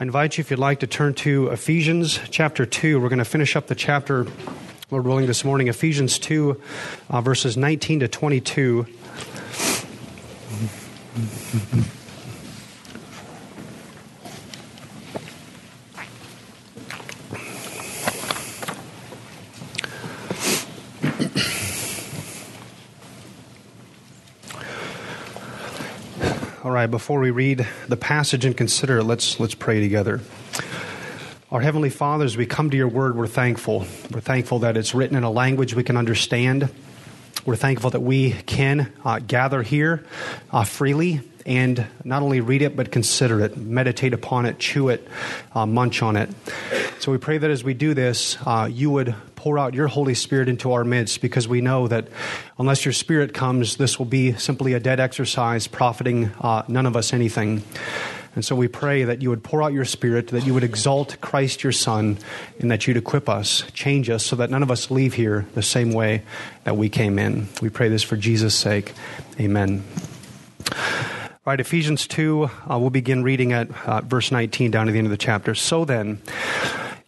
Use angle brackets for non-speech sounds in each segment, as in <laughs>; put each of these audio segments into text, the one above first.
I invite you, if you'd like, to turn to Ephesians chapter 2. We're going to finish up the chapter, Lord willing, this morning. Ephesians 2, uh, verses 19 to 22. Before we read the passage and consider it, let's, let's pray together. Our Heavenly Father, as we come to your word, we're thankful. We're thankful that it's written in a language we can understand. We're thankful that we can uh, gather here uh, freely and not only read it, but consider it, meditate upon it, chew it, uh, munch on it. So we pray that as we do this, uh, you would pour out your Holy Spirit into our midst because we know that unless your Spirit comes, this will be simply a dead exercise, profiting uh, none of us anything. And so we pray that you would pour out your Spirit, that you would exalt Christ your Son, and that you'd equip us, change us, so that none of us leave here the same way that we came in. We pray this for Jesus' sake. Amen. All right, Ephesians 2, uh, we'll begin reading at uh, verse 19 down to the end of the chapter. So then,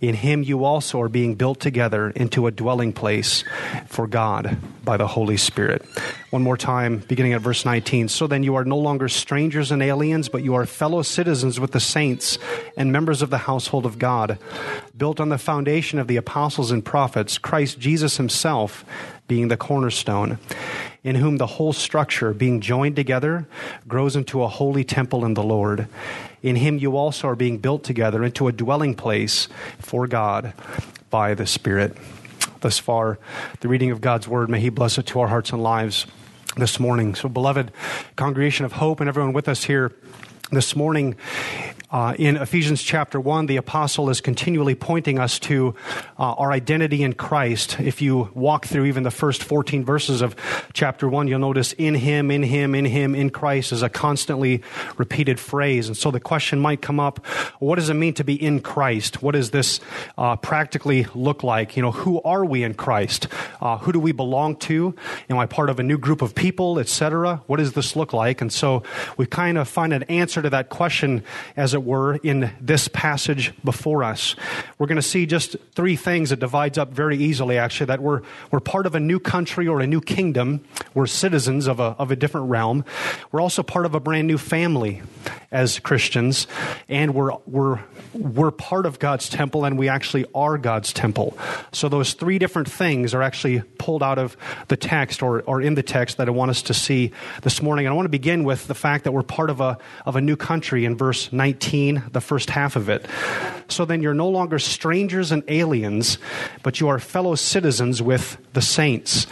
In him you also are being built together into a dwelling place for God by the Holy Spirit. One more time, beginning at verse 19. So then you are no longer strangers and aliens, but you are fellow citizens with the saints and members of the household of God, built on the foundation of the apostles and prophets, Christ Jesus himself being the cornerstone in whom the whole structure, being joined together, grows into a holy temple in the Lord. In him you also are being built together into a dwelling place for God by the Spirit. Thus far, the reading of God's word, may he bless it to our hearts and lives this morning. So, beloved congregation of hope and everyone with us here this morning, uh, in Ephesians chapter 1, the apostle is continually pointing us to uh, our identity in Christ. If you walk through even the first 14 verses of chapter 1, you'll notice in Him, in Him, in Him, in Christ is a constantly repeated phrase. And so the question might come up what does it mean to be in Christ? What does this uh, practically look like? You know, who are we in Christ? Uh, who do we belong to? Am I part of a new group of people, etc.? What does this look like? And so we kind of find an answer to that question as it were, in this passage before us. We're going to see just three things that divides up very easily, actually, that we're, we're part of a new country or a new kingdom. We're citizens of a, of a different realm. We're also part of a brand new family as Christians, and we're, we're, we're part of God's temple, and we actually are God's temple. So those three different things are actually pulled out of the text or, or in the text that I want us to see this morning. And I want to begin with the fact that we're part of a, of a new country in verse 19 the first half of it. So then you're no longer strangers and aliens, but you are fellow citizens with the saints.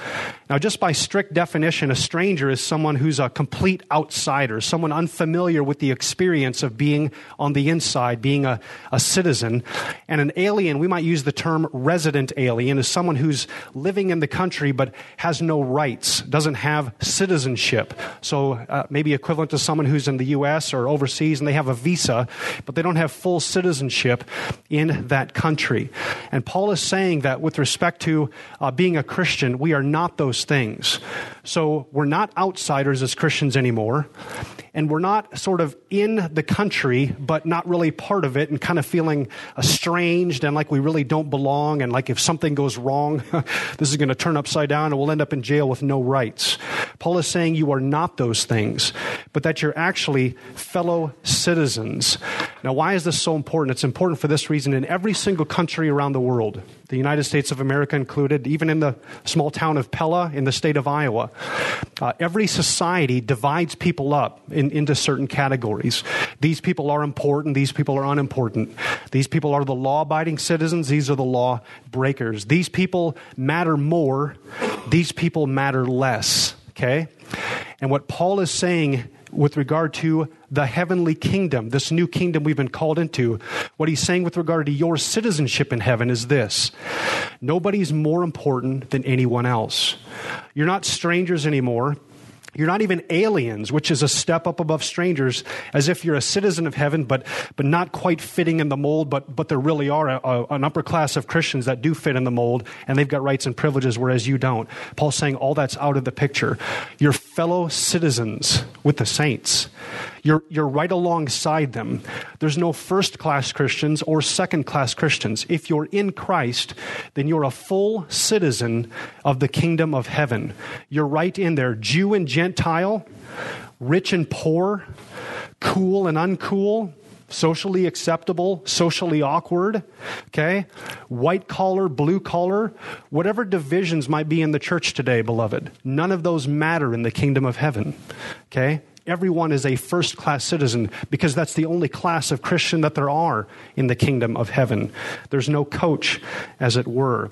Now, just by strict definition, a stranger is someone who's a complete outsider, someone unfamiliar with the experience of being on the inside, being a, a citizen. And an alien, we might use the term resident alien, is someone who's living in the country but has no rights, doesn't have citizenship. So uh, maybe equivalent to someone who's in the U.S. or overseas and they have a visa, but they don't have full citizenship in that country. And Paul is saying that with respect to uh, being a Christian, we are not those things. So we're not outsiders as Christians anymore and we're not sort of in the country, but not really part of it and kind of feeling estranged and like we really don't belong. And like if something goes wrong, <laughs> this is going to turn upside down and we'll end up in jail with no rights. Paul is saying you are not those things, but that you're actually fellow citizens. Now, why is this so important? It's important for this reason in every single country around the world, the United States of America included, even in the small town of Pella in the state of Iowa. Uh, every society divides people up in in, into certain categories. These people are important, these people are unimportant. These people are the law abiding citizens, these are the law breakers. These people matter more, these people matter less. Okay? And what Paul is saying with regard to the heavenly kingdom, this new kingdom we've been called into, what he's saying with regard to your citizenship in heaven is this nobody's more important than anyone else. You're not strangers anymore You're not even aliens, which is a step up above strangers, as if you're a citizen of heaven, but, but not quite fitting in the mold, but, but there really are a, a, an upper class of Christians that do fit in the mold, and they've got rights and privileges, whereas you don't. Paul's saying all that's out of the picture. You're fellow citizens with the saints. You're, you're right alongside them. There's no first class Christians or second class Christians. If you're in Christ, then you're a full citizen of the kingdom of heaven. You're right in there, Jew and Gentile, rich and poor, cool and uncool, socially acceptable, socially awkward, okay? White collar, blue collar, whatever divisions might be in the church today, beloved, none of those matter in the kingdom of heaven, okay? Everyone is a first class citizen because that's the only class of Christian that there are in the kingdom of heaven. There's no coach, as it were.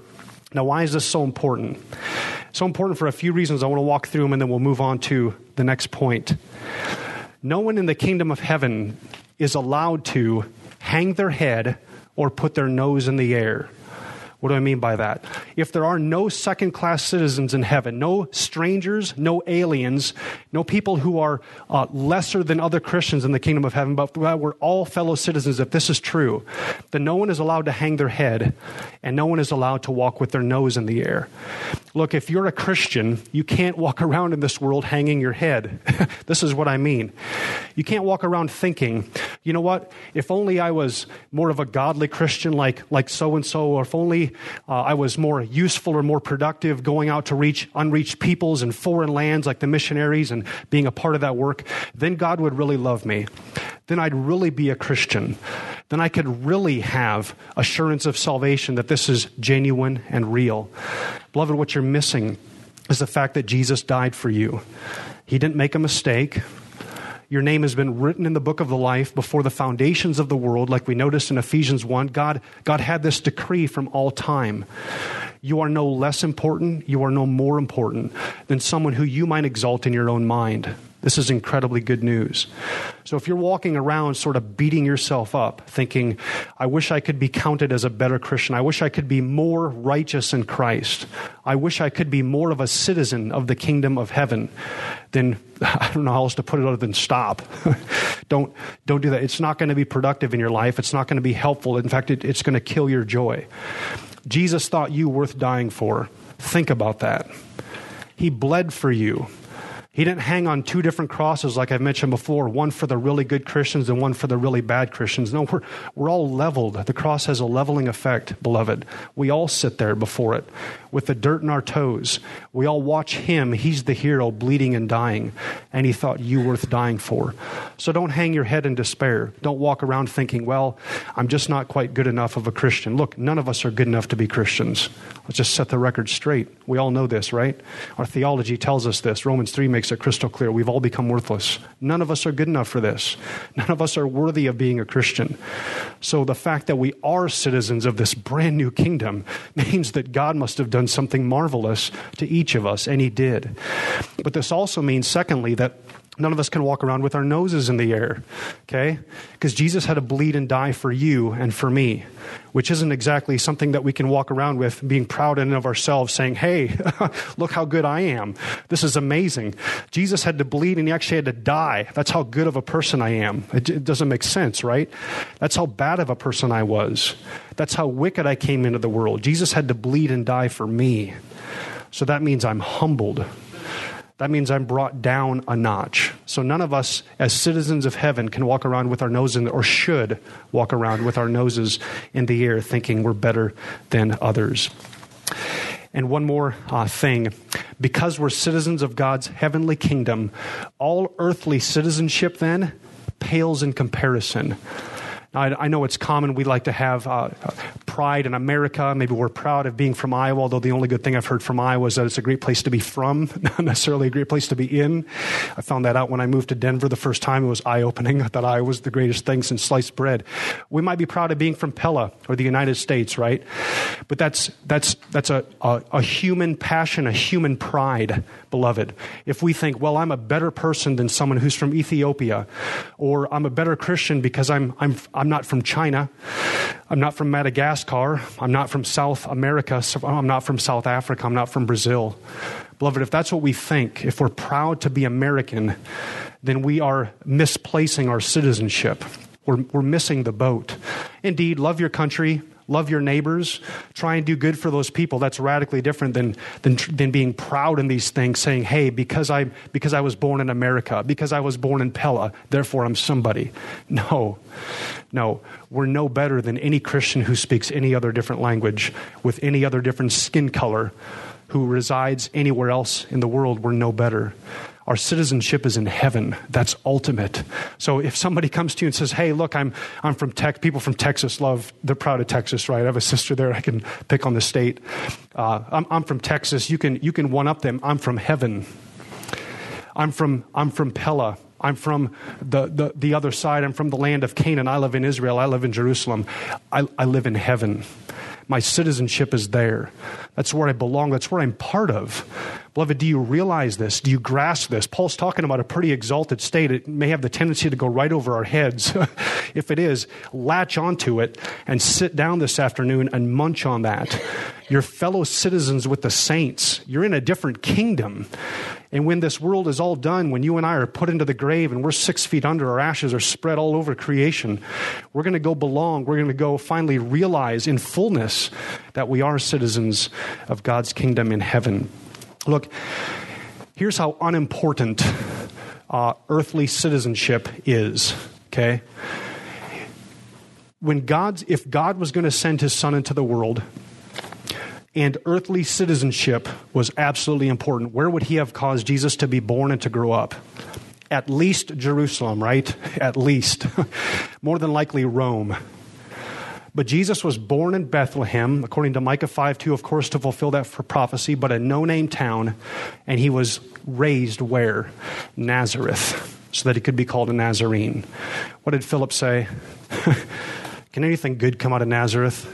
Now, why is this so important? So important for a few reasons. I want to walk through them and then we'll move on to the next point. No one in the kingdom of heaven is allowed to hang their head or put their nose in the air. What do I mean by that? If there are no second class citizens in heaven, no strangers, no aliens, no people who are uh, lesser than other Christians in the kingdom of heaven, but we're all fellow citizens, if this is true, then no one is allowed to hang their head and no one is allowed to walk with their nose in the air. Look, if you're a Christian, you can't walk around in this world hanging your head. <laughs> this is what I mean. You can't walk around thinking, you know what, if only I was more of a godly Christian like, like so and so, or if only uh, I was more useful or more productive going out to reach unreached peoples and foreign lands like the missionaries and being a part of that work, then God would really love me. Then I'd really be a Christian. Then I could really have assurance of salvation that this is genuine and real. Beloved, what you're missing is the fact that Jesus died for you. He didn't make a mistake. Your name has been written in the book of the life before the foundations of the world, like we noticed in Ephesians 1. God, God had this decree from all time. You are no less important, you are no more important than someone who you might exalt in your own mind. This is incredibly good news. So if you're walking around sort of beating yourself up, thinking, I wish I could be counted as a better Christian. I wish I could be more righteous in Christ. I wish I could be more of a citizen of the kingdom of heaven. Then <laughs> I don't know how else to put it other than stop. <laughs> don't, don't do that. It's not going to be productive in your life. It's not going to be helpful. In fact, it, it's going to kill your joy. Jesus thought you worth dying for. Think about that. He bled for you. He didn't hang on two different crosses, like I've mentioned before, one for the really good Christians and one for the really bad Christians. No, we're, we're all leveled. The cross has a leveling effect, beloved. We all sit there before it with the dirt in our toes. We all watch him. He's the hero, bleeding and dying, and he thought you worth dying for. So don't hang your head in despair. Don't walk around thinking, well, I'm just not quite good enough of a Christian. Look, none of us are good enough to be Christians. Let's just set the record straight. We all know this, right? Our theology tells us this. Romans 3 makes it crystal clear. We've all become worthless. None of us are good enough for this. None of us are worthy of being a Christian. So the fact that we are citizens of this brand new kingdom <laughs> means that God must have done something marvelous to each of us, and He did. But this also means, secondly, that None of us can walk around with our noses in the air, okay? Because Jesus had to bleed and die for you and for me, which isn't exactly something that we can walk around with being proud in and of ourselves, saying, hey, <laughs> look how good I am. This is amazing. Jesus had to bleed and he actually had to die. That's how good of a person I am. It, it doesn't make sense, right? That's how bad of a person I was. That's how wicked I came into the world. Jesus had to bleed and die for me. So that means I'm humbled that means I'm brought down a notch. So none of us, as citizens of heaven, can walk around with our nose in, the, or should walk around with our noses in the air thinking we're better than others. And one more uh, thing because we're citizens of God's heavenly kingdom, all earthly citizenship then pales in comparison I, I know it's common. We like to have uh, pride in America. Maybe we're proud of being from Iowa, although the only good thing I've heard from Iowa is that it's a great place to be from, <laughs> not necessarily a great place to be in. I found that out when I moved to Denver the first time. It was eye opening. <laughs> I thought Iowa was the greatest thing since sliced bread. We might be proud of being from Pella or the United States, right? But that's, that's, that's a, a, a human passion, a human pride, beloved. If we think, well, I'm a better person than someone who's from Ethiopia, or I'm a better Christian because I'm, I'm, I'm not from China. I'm not from Madagascar. I'm not from South America. I'm not from South Africa. I'm not from Brazil. Beloved, if that's what we think, if we're proud to be American, then we are misplacing our citizenship. We're, we're missing the boat. Indeed, love your country, love your neighbors, try and do good for those people. That's radically different than, than, than being proud in these things, saying, hey, because I, because I was born in America, because I was born in Pella, therefore I'm somebody. <laughs> No, no. We're no better than any Christian who speaks any other different language with any other different skin color who resides anywhere else in the world. We're no better. Our citizenship is in heaven. That's ultimate. So if somebody comes to you and says, Hey, look, I'm, I'm from Texas, people from Texas love, they're proud of Texas, right? I have a sister there. I can pick on the state. Uh, I'm, I'm from Texas. You can, you can one up them. I'm from heaven. I'm from, I'm from Pella. I'm from the, the, the other side. I'm from the land of Canaan. I live in Israel. I live in Jerusalem. I, I live in heaven. My citizenship is there. That's where I belong. That's where I'm part of. Beloved, do you realize this? Do you grasp this? Paul's talking about a pretty exalted state. It may have the tendency to go right over our heads. <laughs> if it is, latch onto it and sit down this afternoon and munch on that. You're fellow citizens with the saints. You're in a different kingdom. And when this world is all done, when you and I are put into the grave and we're six feet under, our ashes are spread all over creation, we're going to go belong. We're going to go finally realize in fullness that we are citizens of God's kingdom in heaven. Look, here's how unimportant uh, earthly citizenship is, okay? When God's, if God was going to send his son into the world, and earthly citizenship was absolutely important. Where would he have caused Jesus to be born and to grow up? At least Jerusalem, right? <laughs> At least. <laughs> More than likely Rome. But Jesus was born in Bethlehem, according to Micah 5 2, of course, to fulfill that prophecy, but a no name town. And he was raised where? Nazareth, so that he could be called a Nazarene. What did Philip say? <laughs> Can anything good come out of Nazareth?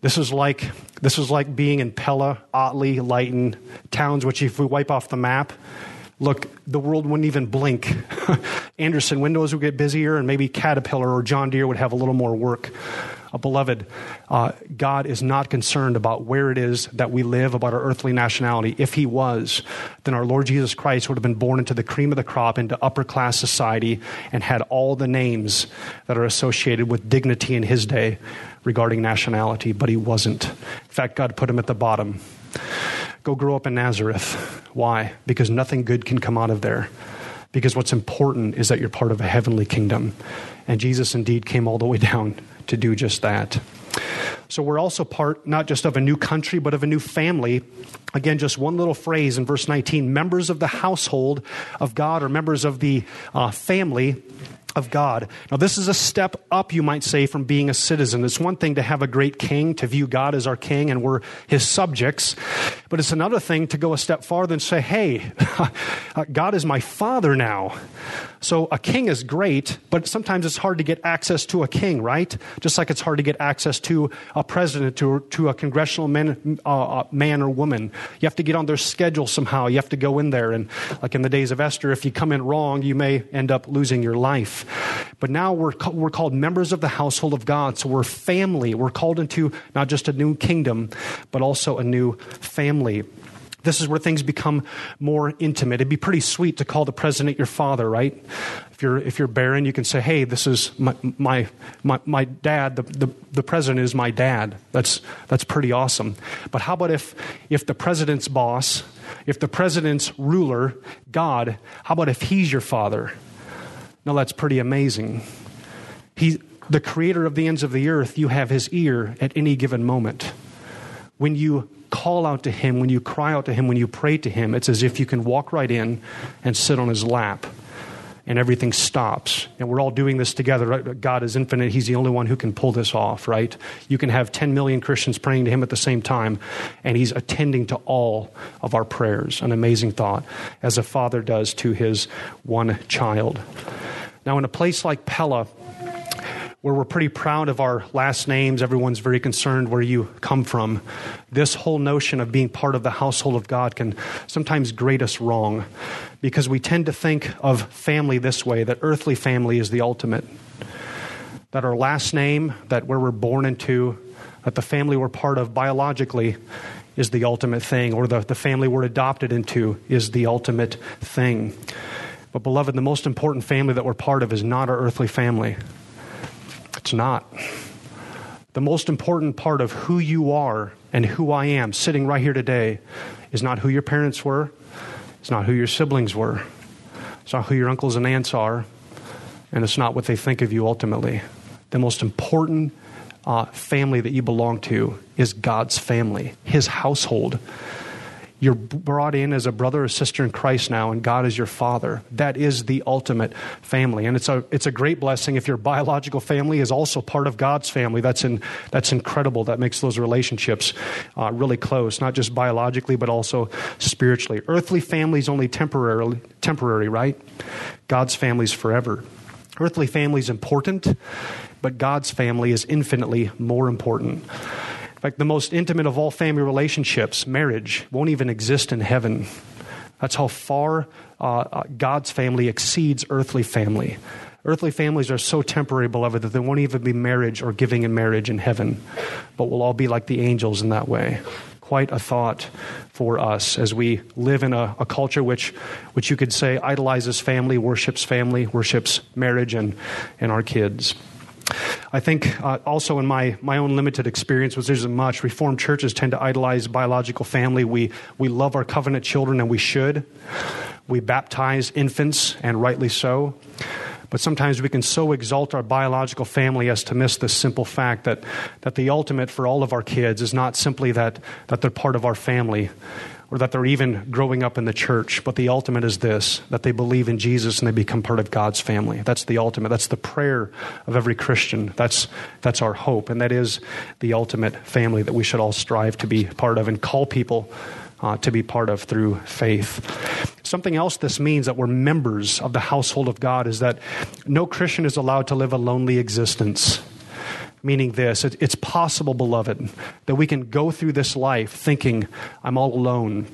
This is like this was like being in Pella, Otley, Lytton, towns which, if we wipe off the map, look, the world wouldn't even blink. <laughs> Andersen Windows would get busier, and maybe Caterpillar or John Deere would have a little more work. Uh, beloved, uh, God is not concerned about where it is that we live, about our earthly nationality. If He was, then our Lord Jesus Christ would have been born into the cream of the crop, into upper class society, and had all the names that are associated with dignity in His day regarding nationality, but He wasn't. In fact, God put Him at the bottom. Go grow up in Nazareth. <laughs> Why? Because nothing good can come out of there. Because what's important is that you're part of a heavenly kingdom. And Jesus indeed came all the way <laughs> down to do just that. So we're also part not just of a new country, but of a new family. Again, just one little phrase in verse 19 members of the household of God or members of the uh, family of God. Now, this is a step up, you might say, from being a citizen. It's one thing to have a great king, to view God as our king, and we're his subjects. But it's another thing to go a step farther and say, hey, <laughs> God is my father now. So a king is great, but sometimes it's hard to get access to a king, right? Just like it's hard to get access to a president, to, to a congressional man, uh, uh man or woman. You have to get on their schedule somehow. You have to go in there. And like in the days of Esther, if you come in wrong, you may end up losing your life. But now we're, we're called members of the household of God. So we're family. We're called into not just a new kingdom, but also a new family. This is where things become more intimate. It'd be pretty sweet to call the president your father, right? If you're, if you're Barron, you can say, hey, this is my, my, my, my dad. The, the, the president is my dad. That's, that's pretty awesome. But how about if, if the president's boss, if the president's ruler, God, how about if he's your father? Now, that's pretty amazing. He, the creator of the ends of the earth, you have his ear at any given moment. When you call out to him, when you cry out to him, when you pray to him, it's as if you can walk right in and sit on his lap and everything stops. And we're all doing this together. Right? God is infinite. He's the only one who can pull this off, right? You can have 10 million Christians praying to him at the same time, and he's attending to all of our prayers. An amazing thought, as a father does to his one child. Now, in a place like Pella, where we're pretty proud of our last names, everyone's very concerned where you come from. This whole notion of being part of the household of God can sometimes grade us wrong because we tend to think of family this way that earthly family is the ultimate. That our last name, that where we're born into, that the family we're part of biologically is the ultimate thing, or the, the family we're adopted into is the ultimate thing. But, beloved, the most important family that we're part of is not our earthly family. It's not. The most important part of who you are and who I am sitting right here today is not who your parents were, it's not who your siblings were, it's not who your uncles and aunts are, and it's not what they think of you ultimately. The most important uh, family that you belong to is God's family, His household. You're brought in as a brother or sister in Christ now, and God is your father. That is the ultimate family. And it's a, it's a great blessing if your biological family is also part of God's family. That's, in, that's incredible. That makes those relationships uh, really close, not just biologically, but also spiritually. Earthly family is only temporarily, temporary, right? God's family is forever. Earthly family is important, but God's family is infinitely more important. Fact, the most intimate of all family relationships, marriage, won't even exist in heaven. That's how far uh, uh, God's family exceeds earthly family. Earthly families are so temporary, beloved, that there won't even be marriage or giving in marriage in heaven. But we'll all be like the angels in that way. Quite a thought for us as we live in a, a culture which, which you could say idolizes family, worships family, worships marriage and, and our kids. I think uh, also in my, my own limited experience, which isn't much, Reformed churches tend to idolize biological family. We, we love our covenant children, and we should. We baptize infants, and rightly so. But sometimes we can so exalt our biological family as to miss the simple fact that, that the ultimate for all of our kids is not simply that, that they're part of our family or that they're even growing up in the church. But the ultimate is this that they believe in Jesus and they become part of God's family. That's the ultimate. That's the prayer of every Christian. That's, that's our hope. And that is the ultimate family that we should all strive to be part of and call people uh, to be part of through faith. Something else this means that we're members of the household of God is that no Christian is allowed to live a lonely existence meaning this it's possible, beloved, that we can go through this life thinking, I'm all alone.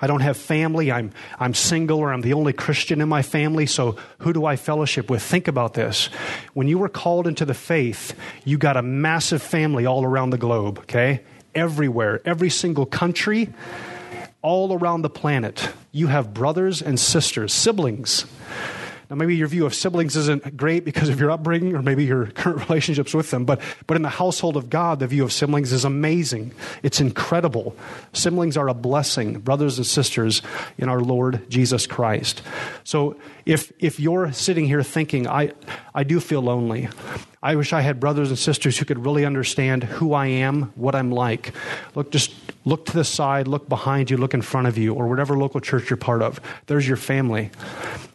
I don't have family. I'm, I'm single or I'm the only Christian in my family, so who do I fellowship with? Think about this. When you were called into the faith, you got a massive family all around the globe, okay? Everywhere, every single country, all around the planet. You have brothers and sisters, siblings now, maybe your view of siblings isn't great because of your upbringing or maybe your current <laughs> relationships with them, but, but in the household of God, the view of siblings is amazing. It's incredible. Siblings are a blessing, brothers and sisters in our Lord Jesus Christ. So if, if you're sitting here thinking, I, I do feel lonely, I wish I had brothers and sisters who could really understand who I am, what I'm like. Look, just look to the side, look behind you, look in front of you, or whatever local church you're part of. There's your family.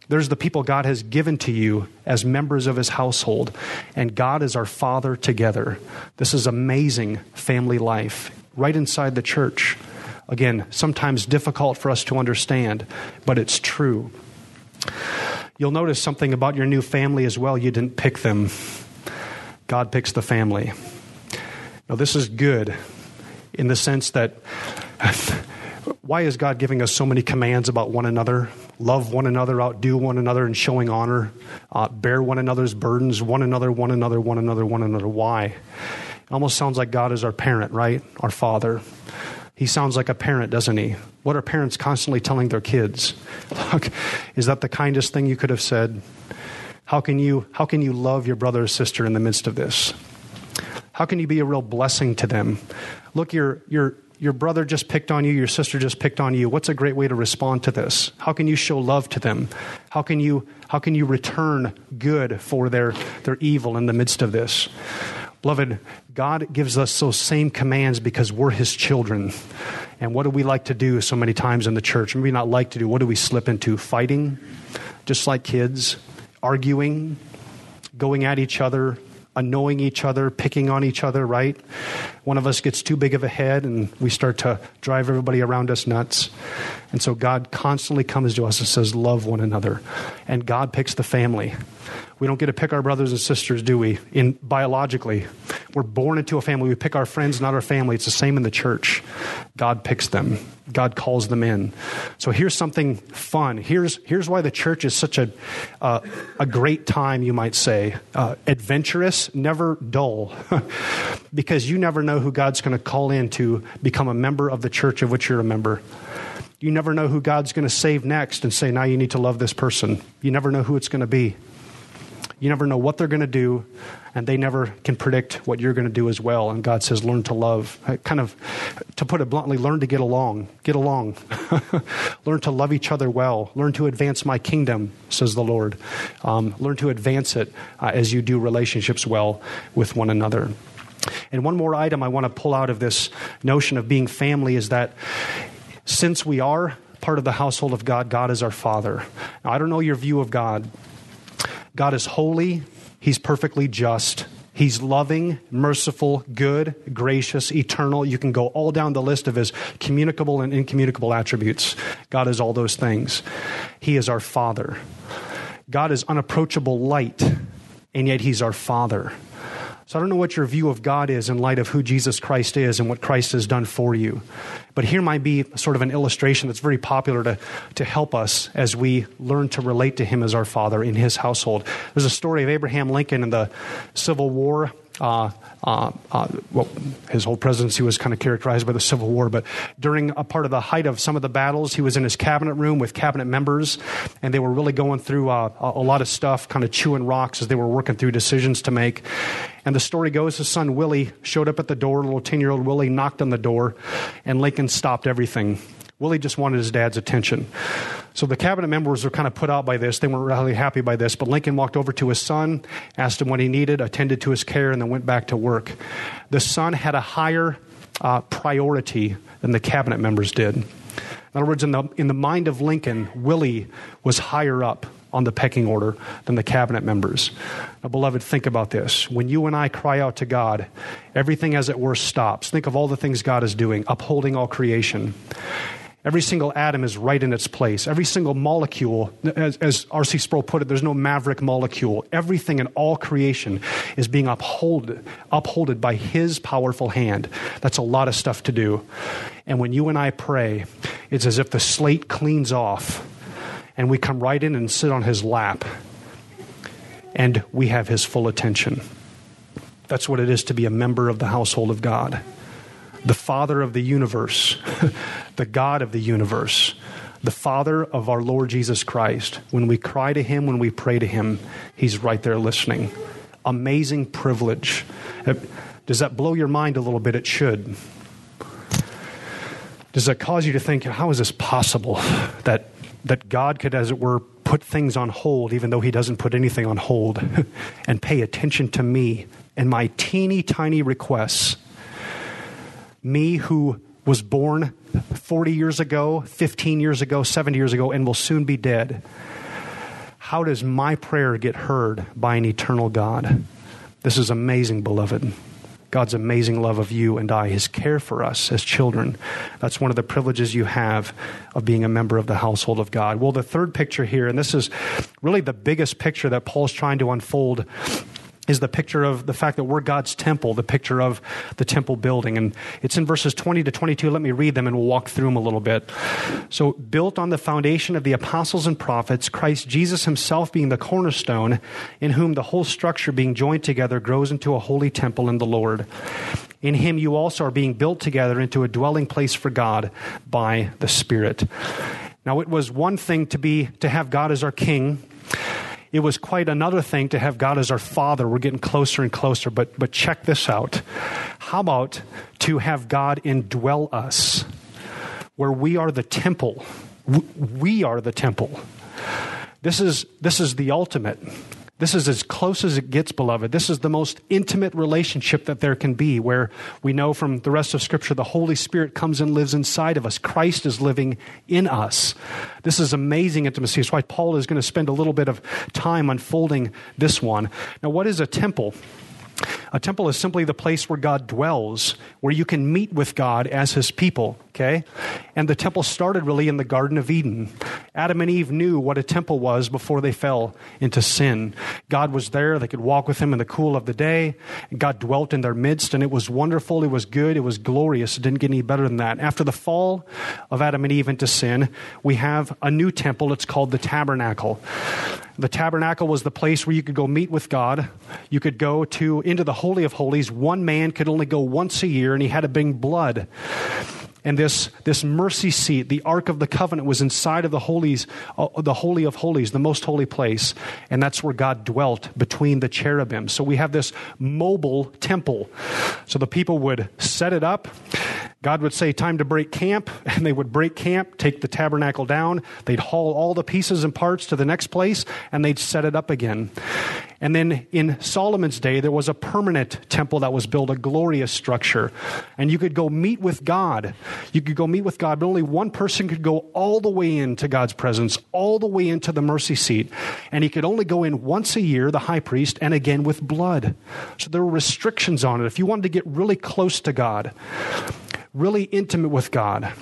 There's the people God has given to you as members of his household, and God is our Father together. This is amazing family life right inside the church. Again, sometimes difficult for us to understand, but it's true. You'll notice something about your new family as well. You didn't pick them, God picks the family. Now, this is good in the sense that <laughs> why is God giving us so many commands about one another? Love one another, outdo one another, and showing honor. Uh, bear one another's burdens, one another, one another, one another, one another. Why? It almost sounds like God is our parent, right? Our father. He sounds like a parent, doesn't he? What are parents constantly telling their kids? <laughs> Look, is that the kindest thing you could have said? How can you, how can you love your brother or sister in the midst of this? How can you be a real blessing to them? Look, you're, you're, your brother just picked on you, your sister just picked on you. What's a great way to respond to this? How can you show love to them? How can you, how can you return good for their, their evil in the midst of this? Beloved, God gives us those same commands because we're His children. And what do we like to do so many times in the church? Maybe not like to do. What do we slip into? Fighting, just like kids, arguing, going at each other, annoying each other, picking on each other, right? One of us gets too big of a head and we start to drive everybody around us nuts. And so God constantly comes to us and says, Love one another. And God picks the family. We don't get to pick our brothers and sisters, do we? In biologically, we're born into a family. We pick our friends, not our family. It's the same in the church. God picks them. God calls them in. So here's something fun. Here's here's why the church is such a uh, a great time, you might say, uh, adventurous, never dull, <laughs> because you never know who God's going to call in to become a member of the church of which you're a member. You never know who God's going to save next and say, now you need to love this person. You never know who it's going to be. You never know what they're going to do, and they never can predict what you're going to do as well. And God says, learn to love. Kind of, to put it bluntly, learn to get along. Get along. <laughs> learn to love each other well. Learn to advance my kingdom, says the Lord. Um, learn to advance it uh, as you do relationships well with one another. And one more item I want to pull out of this notion of being family is that since we are part of the household of God, God is our Father. Now, I don't know your view of God. God is holy, He's perfectly just. He's loving, merciful, good, gracious, eternal. You can go all down the list of his communicable and incommunicable attributes. God is all those things. He is our Father. God is unapproachable light, and yet he's our Father. So I don't know what your view of God is in light of who Jesus Christ is and what Christ has done for you. But here might be sort of an illustration that's very popular to, to help us as we learn to relate to Him as our Father in His household. There's a story of Abraham Lincoln in the Civil War. Uh, uh, uh, well, his whole presidency was kind of characterized by the Civil War, but during a part of the height of some of the battles, he was in his cabinet room with cabinet members, and they were really going through uh, a lot of stuff, kind of chewing rocks as they were working through decisions to make. And the story goes his son Willie showed up at the door, little 10 year old Willie knocked on the door, and Lincoln stopped everything. Willie just wanted his dad's attention. So the cabinet members were kind of put out by this. They weren't really happy by this. But Lincoln walked over to his son, asked him what he needed, attended to his care, and then went back to work. The son had a higher uh, priority than the cabinet members did. In other words, in the, in the mind of Lincoln, Willie was higher up on the pecking order than the cabinet members. Now, beloved, think about this. When you and I cry out to God, everything as it were stops. Think of all the things God is doing, upholding all creation. Every single atom is right in its place. Every single molecule, as, as R.C. Sproul put it, there's no maverick molecule. Everything in all creation is being upholded, upholded by His powerful hand. That's a lot of stuff to do. And when you and I pray, it's as if the slate cleans off and we come right in and sit on His lap and we have His full attention. That's what it is to be a member of the household of God the Father of the universe, <laughs> the God of the universe, the Father of our Lord Jesus Christ. When we cry to Him, when we pray to Him, He's right there listening. Amazing privilege. Does that blow your mind a little bit? It should. Does that cause you to think, how is this possible that, that God could, as it were, put things on hold, even though He doesn't put anything on hold, <laughs> and pay attention to me and my teeny tiny requests? Me who was born 40 years ago, 15 years ago, 70 years ago, and will soon be dead. How does my prayer get heard by an eternal God? This is amazing, beloved. God's amazing love of you and I, His care for us as children. That's one of the privileges you have of being a member of the household of God. Well, the third picture here, and this is really the biggest picture that Paul's trying to unfold is the picture of the fact that we're God's temple, the picture of the temple building. And it's in verses 20 to 22. Let me read them and we'll walk through them a little bit. So, built on the foundation of the apostles and prophets, Christ Jesus himself being the cornerstone, in whom the whole structure being joined together grows into a holy temple in the Lord. In him you also are being built together into a dwelling place for God by the Spirit. Now, it was one thing to be to have God as our king it was quite another thing to have God as our Father. We're getting closer and closer, but, but check this out. How about to have God indwell us, where we are the temple? We are the temple. This is, this is the ultimate. This is as close as it gets, beloved. This is the most intimate relationship that there can be, where we know from the rest of Scripture the Holy Spirit comes and lives inside of us. Christ is living in us. This is amazing intimacy. That's why Paul is going to spend a little bit of time unfolding this one. Now, what is a temple? A temple is simply the place where God dwells, where you can meet with God as his people, okay? And the temple started really in the Garden of Eden. Adam and Eve knew what a temple was before they fell into sin. God was there, they could walk with him in the cool of the day, God dwelt in their midst, and it was wonderful, it was good, it was glorious. It didn't get any better than that. After the fall of Adam and Eve into sin, we have a new temple. It's called the tabernacle. The tabernacle was the place where you could go meet with God. You could go to into the holy of holies. One man could only go once a year, and he had to bring blood. And this, this mercy seat, the Ark of the Covenant, was inside of the holies, uh, the holy of holies, the most holy place, and that's where God dwelt between the cherubim. So we have this mobile temple. So the people would set it up. God would say, Time to break camp, <laughs> and they would break camp, take the tabernacle down. They'd haul all the pieces and parts to the next place, and they'd set it up again. And then in Solomon's day, there was a permanent temple that was built, a glorious structure. And you could go meet with God. You could go meet with God, but only one person could go all the way into God's presence, all the way into the mercy seat. And he could only go in once a year, the high priest, and again with blood. So there were restrictions on it. If you wanted to get really close to God, really intimate with God,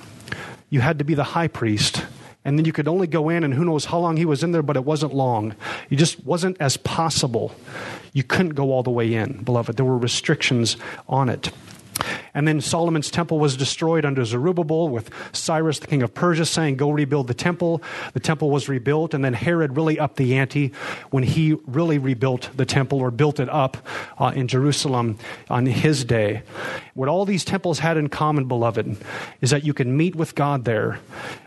you had to be the high priest. And then you could only go in, and who knows how long he was in there, but it wasn't long. It just wasn't as possible. You couldn't go all the way in, beloved. There were restrictions on it. And then Solomon's temple was destroyed under Zerubbabel, with Cyrus, the king of Persia, saying, Go rebuild the temple. The temple was rebuilt, and then Herod really upped the ante when he really rebuilt the temple or built it up uh, in Jerusalem on his day. What all these temples had in common, beloved, is that you could meet with God there,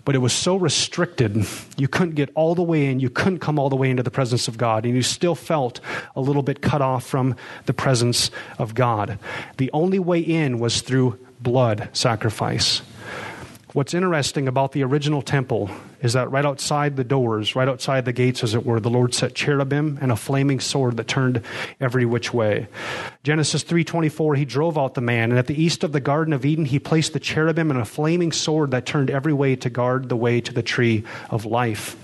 but it was so restricted, you couldn't get all the way in, you couldn't come all the way into the presence of God, and you still felt a little bit cut off from the presence of God. The only way in was through blood sacrifice. What's interesting about the original temple is that right outside the doors, right outside the gates, as it were, the Lord set cherubim and a flaming sword that turned every which way. Genesis 3:24, he drove out the man, and at the east of the Garden of Eden, he placed the cherubim and a flaming sword that turned every way to guard the way to the tree of life.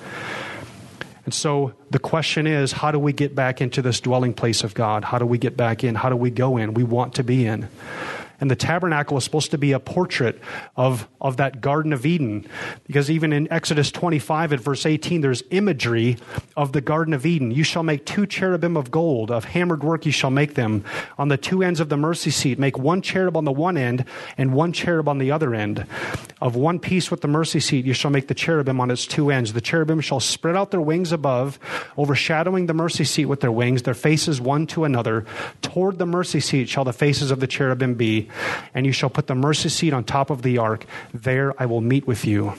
And so the question is how do we get back into this dwelling place of God? How do we get back in? How do we go in? We want to be in. And the tabernacle is supposed to be a portrait of, of that Garden of Eden. Because even in Exodus 25 at verse 18, there's imagery of the Garden of Eden. You shall make two cherubim of gold, of hammered work you shall make them. On the two ends of the mercy seat, make one cherub on the one end and one cherub on the other end. Of one piece with the mercy seat, you shall make the cherubim on its two ends. The cherubim shall spread out their wings above, overshadowing the mercy seat with their wings, their faces one to another. Toward the mercy seat shall the faces of the cherubim be and you shall put the mercy seat on top of the ark. There I will meet with you.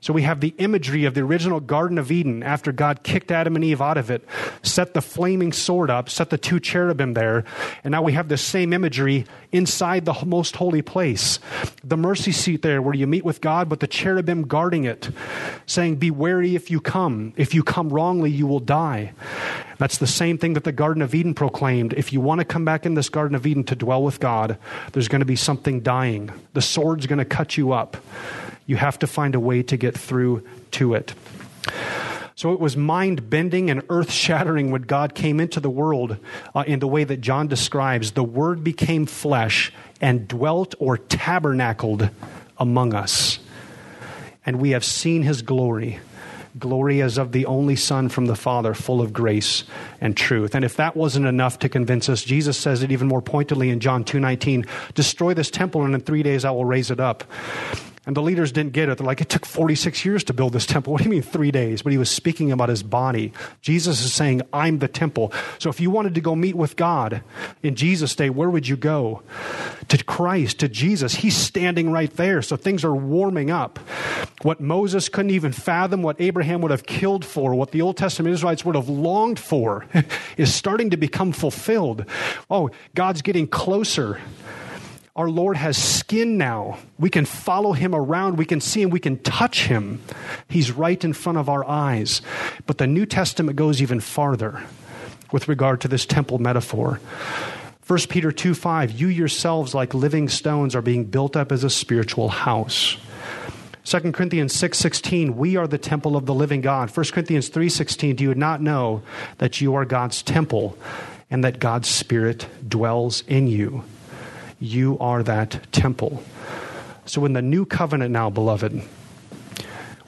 So we have the imagery of the original Garden of Eden after God kicked Adam and Eve out of it, set the flaming sword up, set the two cherubim there, and now we have the same imagery inside the most holy place. The mercy seat there where you meet with God, but the cherubim guarding it, saying, Be wary if you come. If you come wrongly, you will die. That's the same thing that the Garden of Eden proclaimed. If you want to come back in this Garden of Eden to dwell with God, there's going to be something dying. The sword's going to cut you up. You have to find a way to get through to it. So it was mind bending and earth shattering when God came into the world uh, in the way that John describes. The Word became flesh and dwelt or tabernacled among us. And we have seen his glory. Glory as of the only Son from the Father, full of grace and truth. And if that wasn't enough to convince us, Jesus says it even more pointedly in John 2:19, "Destroy this temple and in 3 days I will raise it up." And the leaders didn't get it. They're like, it took 46 years to build this temple. What do you mean three days? But he was speaking about his body. Jesus is saying, I'm the temple. So if you wanted to go meet with God in Jesus' day, where would you go? To Christ, to Jesus. He's standing right there. So things are warming up. What Moses couldn't even fathom, what Abraham would have killed for, what the Old Testament Israelites would have longed for, <laughs> is starting to become fulfilled. Oh, God's getting closer our Lord has skin now. We can follow him around. We can see him. We can touch him. He's right in front of our eyes. But the New Testament goes even farther with regard to this temple metaphor. 1 Peter 2 5, you yourselves, like living stones, are being built up as a spiritual house. 2 Corinthians 6:16 we are the temple of the living God. 1 Corinthians 3:16 do you not know that you are God's temple and that God's Spirit dwells in you. You are that temple. So, in the new covenant now, beloved,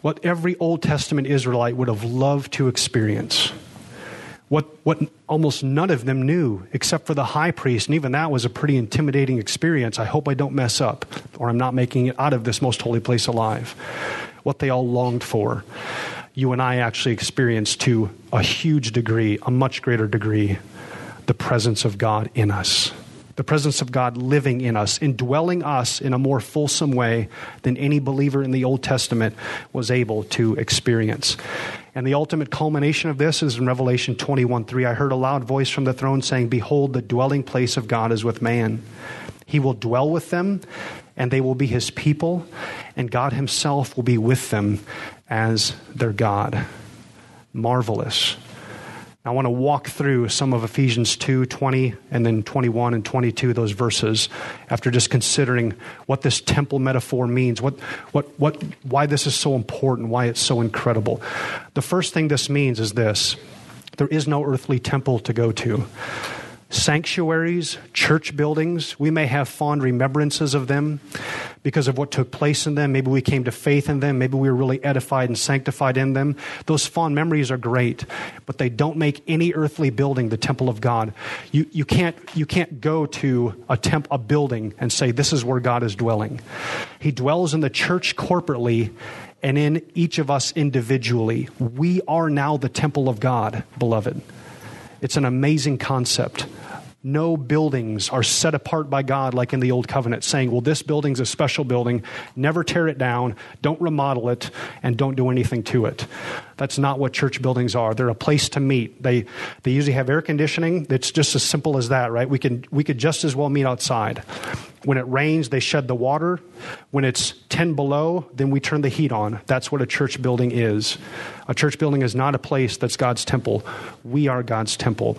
what every Old Testament Israelite would have loved to experience, what, what almost none of them knew except for the high priest, and even that was a pretty intimidating experience. I hope I don't mess up or I'm not making it out of this most holy place alive. What they all longed for, you and I actually experienced to a huge degree, a much greater degree, the presence of God in us the presence of God living in us, indwelling us in a more fulsome way than any believer in the Old Testament was able to experience. And the ultimate culmination of this is in Revelation 21 3. I heard a loud voice from the throne saying, Behold, the dwelling place of God is with man. He will dwell with them, and they will be his people, and God himself will be with them as their God. Marvelous. I want to walk through some of Ephesians 2 20 and then 21 and 22, those verses, after just considering what this temple metaphor means, what, what, what, why this is so important, why it's so incredible. The first thing this means is this there is no earthly temple to go to sanctuaries, church buildings. We may have fond remembrances of them because of what took place in them. Maybe we came to faith in them. Maybe we were really edified and sanctified in them. Those fond memories are great, but they don't make any earthly building the temple of God. You, you, can't, you can't go to a, temp, a building and say, This is where God is dwelling. He dwells in the church corporately and in each of us individually. We are now the temple of God, beloved. It's an amazing concept. No buildings are set apart by God like in the Old Covenant, saying, well, this building's a special building. Never tear it down, don't remodel it, and don't do anything to it. That's not what church buildings are. They're a place to meet. They, they usually have air conditioning. It's just as simple as that, right? We, can, we could just as well meet outside. When it rains, they shed the water. When it's 10 below, then we turn the heat on. That's what a church building is. A church building is not a place that's God's temple. We are God's temple.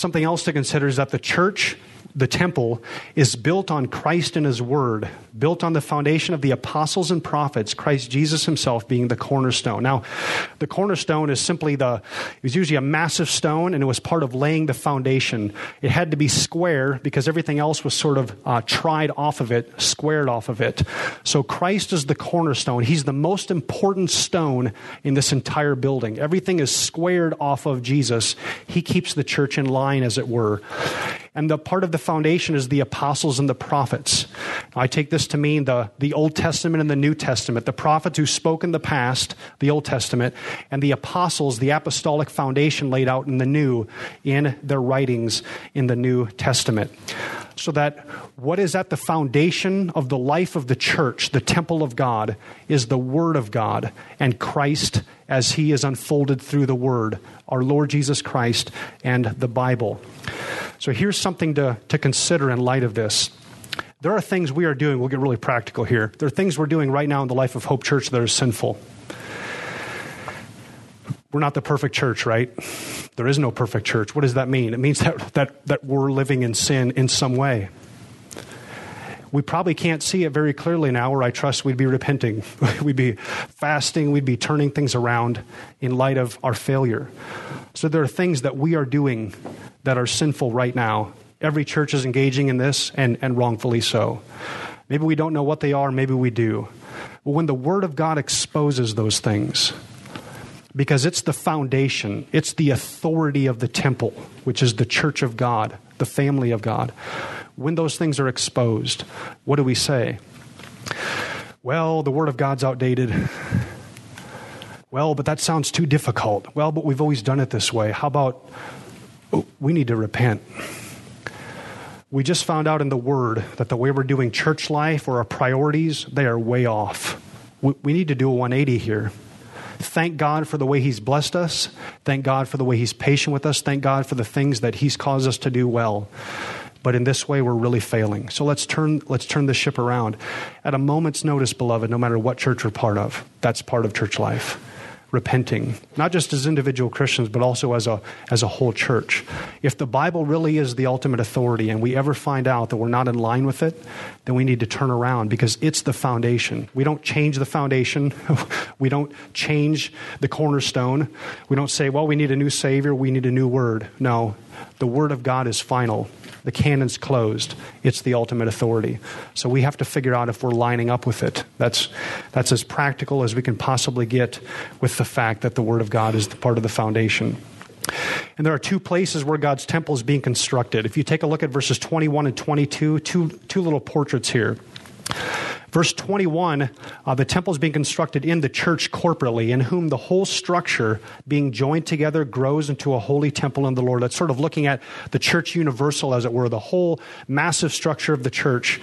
Something else to consider is that the church the temple is built on Christ and His Word, built on the foundation of the apostles and prophets, Christ Jesus Himself being the cornerstone. Now, the cornerstone is simply the, it was usually a massive stone, and it was part of laying the foundation. It had to be square because everything else was sort of uh, tried off of it, squared off of it. So Christ is the cornerstone. He's the most important stone in this entire building. Everything is squared off of Jesus. He keeps the church in line, as it were. And the part of the foundation is the apostles and the prophets. I take this to mean the, the Old Testament and the New Testament, the prophets who spoke in the past, the Old Testament, and the apostles, the apostolic foundation laid out in the New, in their writings in the New Testament. So that what is at the foundation of the life of the church, the temple of God, is the Word of God and Christ as He is unfolded through the Word, our Lord Jesus Christ and the Bible. So here's something to, to consider in light of this. There are things we are doing, we'll get really practical here. There are things we're doing right now in the life of Hope Church that are sinful. We're not the perfect church, right? There is no perfect church. What does that mean? It means that, that, that we're living in sin in some way. We probably can't see it very clearly now, or I trust we'd be repenting. <laughs> we'd be fasting, we'd be turning things around in light of our failure. So there are things that we are doing that are sinful right now. Every church is engaging in this, and, and wrongfully so. Maybe we don't know what they are, maybe we do. But when the Word of God exposes those things, because it's the foundation, it's the authority of the temple, which is the church of God, the family of God. When those things are exposed, what do we say? Well, the Word of God's outdated. Well, but that sounds too difficult. Well, but we've always done it this way. How about oh, we need to repent? We just found out in the Word that the way we're doing church life or our priorities, they are way off. We, we need to do a 180 here. Thank God for the way He's blessed us. Thank God for the way He's patient with us. Thank God for the things that He's caused us to do well. But in this way, we're really failing. So let's turn, let's turn the ship around. At a moment's notice, beloved, no matter what church we're part of, that's part of church life repenting, not just as individual Christians, but also as a, as a whole church. If the Bible really is the ultimate authority and we ever find out that we're not in line with it, then we need to turn around because it's the foundation. We don't change the foundation, <laughs> we don't change the cornerstone. We don't say, well, we need a new Savior, we need a new word. No, the Word of God is final. The canon's closed. It's the ultimate authority. So we have to figure out if we're lining up with it. That's, that's as practical as we can possibly get with the fact that the Word of God is the part of the foundation. And there are two places where God's temple is being constructed. If you take a look at verses 21 and 22, two, two little portraits here. Verse 21 uh, the temple is being constructed in the church corporately, in whom the whole structure, being joined together, grows into a holy temple in the Lord. That's sort of looking at the church universal, as it were, the whole massive structure of the church.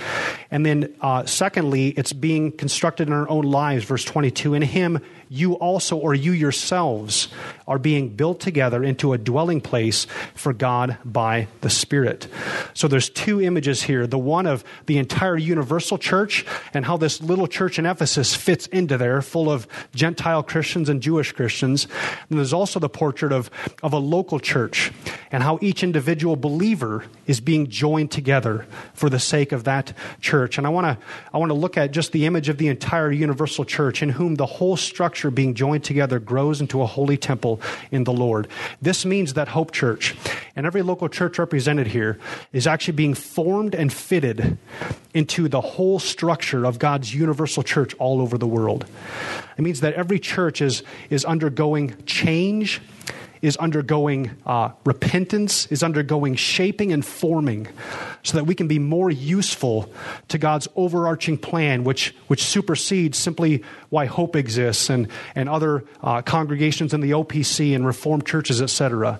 And then, uh, secondly, it's being constructed in our own lives. Verse 22 In him, you also, or you yourselves, are being built together into a dwelling place for God by the Spirit. So there's two images here the one of the entire universal church and how this little church in Ephesus fits into there, full of Gentile Christians and Jewish Christians. And there's also the portrait of, of a local church and how each individual believer is being joined together for the sake of that church. And I want to I want to look at just the image of the entire universal church in whom the whole structure being joined together grows into a holy temple in the Lord. This means that Hope Church and every local church represented here is actually being formed and fitted into the whole structure of God's universal church all over the world. It means that every church is, is undergoing change is undergoing uh, repentance, is undergoing shaping and forming, so that we can be more useful to God's overarching plan, which, which supersedes simply why hope exists and, and other uh, congregations in the OPC and Reformed churches, etc.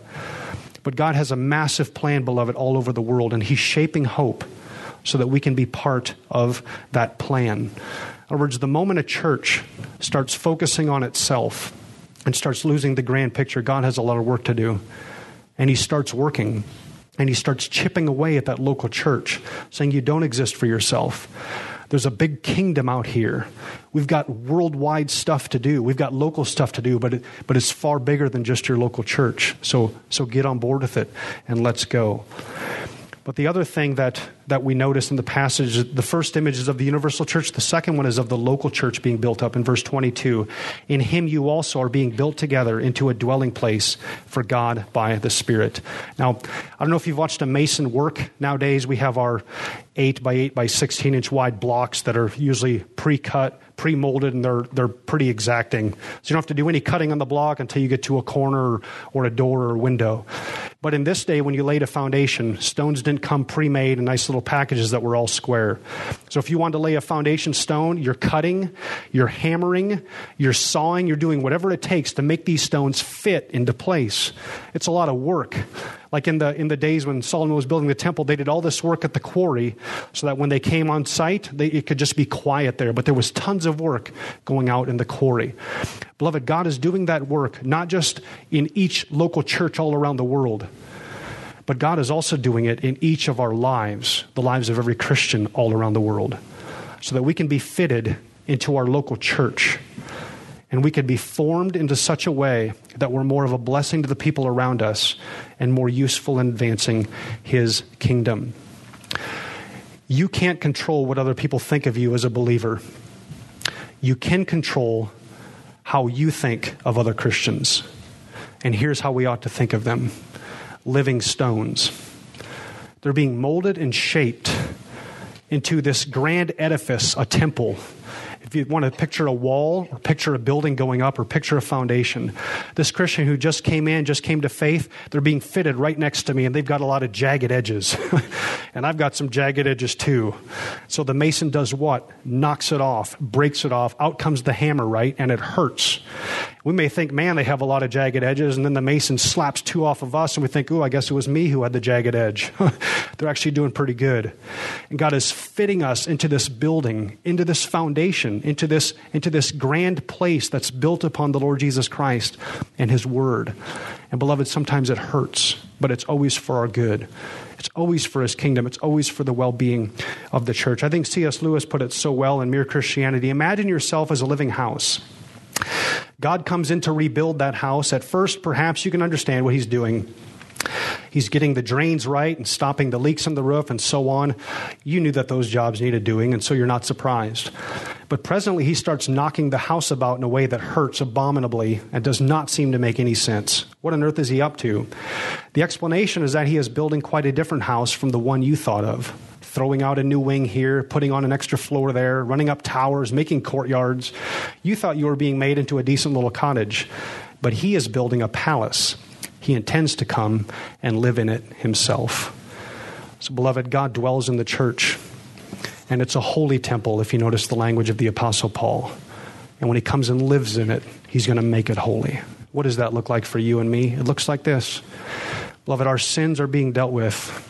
But God has a massive plan, beloved, all over the world, and He's shaping hope so that we can be part of that plan. In other words, the moment a church starts focusing on itself, and starts losing the grand picture, God has a lot of work to do. And he starts working and he starts chipping away at that local church, saying, You don't exist for yourself. There's a big kingdom out here. We've got worldwide stuff to do. We've got local stuff to do, but, it, but it's far bigger than just your local church. So, so get on board with it and let's go. But the other thing that, that we notice in the passage, the first image is of the universal church. The second one is of the local church being built up in verse 22. In him you also are being built together into a dwelling place for God by the Spirit. Now, I don't know if you've watched a mason work. Nowadays, we have our 8 by 8 by 16 inch wide blocks that are usually pre cut pre-molded and they're they're pretty exacting. So you don't have to do any cutting on the block until you get to a corner or a door or window. But in this day, when you laid a foundation, stones didn't come pre-made in nice little packages that were all square. So if you want to lay a foundation stone, you're cutting, you're hammering, you're sawing, you're doing whatever it takes to make these stones fit into place. It's a lot of work. Like in the, in the days when Solomon was building the temple, they did all this work at the quarry so that when they came on site, they, it could just be quiet there. But there was tons of work going out in the quarry. Beloved, God is doing that work not just in each local church all around the world, but God is also doing it in each of our lives, the lives of every Christian all around the world, so that we can be fitted into our local church and we could be formed into such a way that we're more of a blessing to the people around us and more useful in advancing His kingdom. You can't control what other people think of you as a believer. You can control how you think of other Christians. And here's how we ought to think of them living stones. They're being molded and shaped into this grand edifice, a temple if you want to picture a wall or picture a building going up or picture a foundation, this Christian who just came in, just came to faith, they're being fitted right next to me and they've got a lot of jagged edges. <laughs> and I've got some jagged edges too. So the mason does what? Knocks it off, breaks it off. Out comes the hammer, right? And it hurts. We may think, man, they have a lot of jagged edges, and then the mason slaps two off of us, and we think, oh, I guess it was me who had the jagged edge. <laughs> They're actually doing pretty good. And God is fitting us into this building, into this foundation, into this, into this grand place that's built upon the Lord Jesus Christ and His Word. And beloved, sometimes it hurts, but it's always for our good. It's always for his kingdom. It's always for the well being of the church. I think C.S. Lewis put it so well in Mere Christianity. Imagine yourself as a living house. God comes in to rebuild that house. At first, perhaps you can understand what he's doing. He's getting the drains right and stopping the leaks in the roof and so on. You knew that those jobs needed doing, and so you're not surprised. But presently, he starts knocking the house about in a way that hurts abominably and does not seem to make any sense. What on earth is he up to? The explanation is that he is building quite a different house from the one you thought of. Throwing out a new wing here, putting on an extra floor there, running up towers, making courtyards. You thought you were being made into a decent little cottage, but he is building a palace. He intends to come and live in it himself. So, beloved, God dwells in the church, and it's a holy temple, if you notice the language of the Apostle Paul. And when he comes and lives in it, he's going to make it holy. What does that look like for you and me? It looks like this. Beloved, our sins are being dealt with.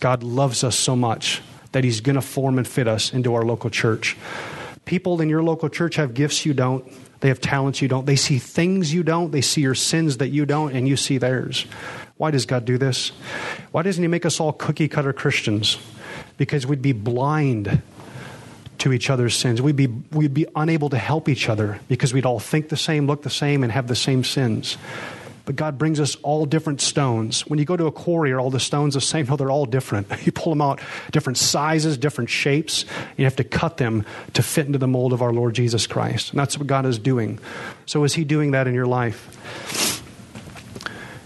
God loves us so much that he's going to form and fit us into our local church. People in your local church have gifts you don't. They have talents you don't. They see things you don't. They see your sins that you don't, and you see theirs. Why does God do this? Why doesn't He make us all cookie cutter Christians? Because we'd be blind to each other's sins. We'd be, we'd be unable to help each other because we'd all think the same, look the same, and have the same sins. But God brings us all different stones. When you go to a quarry, are all the stones the same? <laughs> No, they're all different. <laughs> You pull them out, different sizes, different shapes. You have to cut them to fit into the mold of our Lord Jesus Christ. And that's what God is doing. So, is He doing that in your life?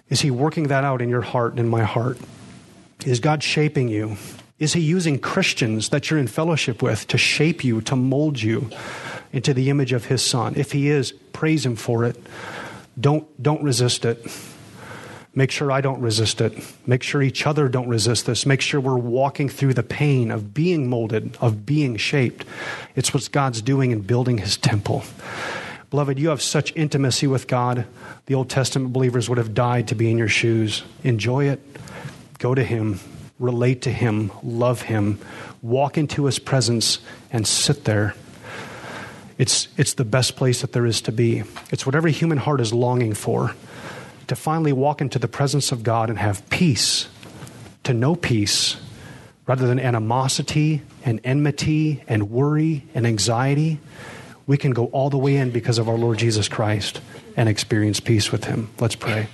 Is He working that out in your heart and in my heart? Is God shaping you? Is He using Christians that you're in fellowship with to shape you, to mold you into the image of His Son? If He is, praise Him for it. Don't, don't resist it. Make sure I don't resist it. Make sure each other don't resist this. Make sure we're walking through the pain of being molded, of being shaped. It's what God's doing in building his temple. Beloved, you have such intimacy with God. The Old Testament believers would have died to be in your shoes. Enjoy it. Go to him. Relate to him. Love him. Walk into his presence and sit there it's, it's the best place that there is to be. It's what every human heart is longing for to finally walk into the presence of God and have peace, to know peace, rather than animosity and enmity and worry and anxiety. We can go all the way in because of our Lord Jesus Christ and experience peace with Him. Let's pray.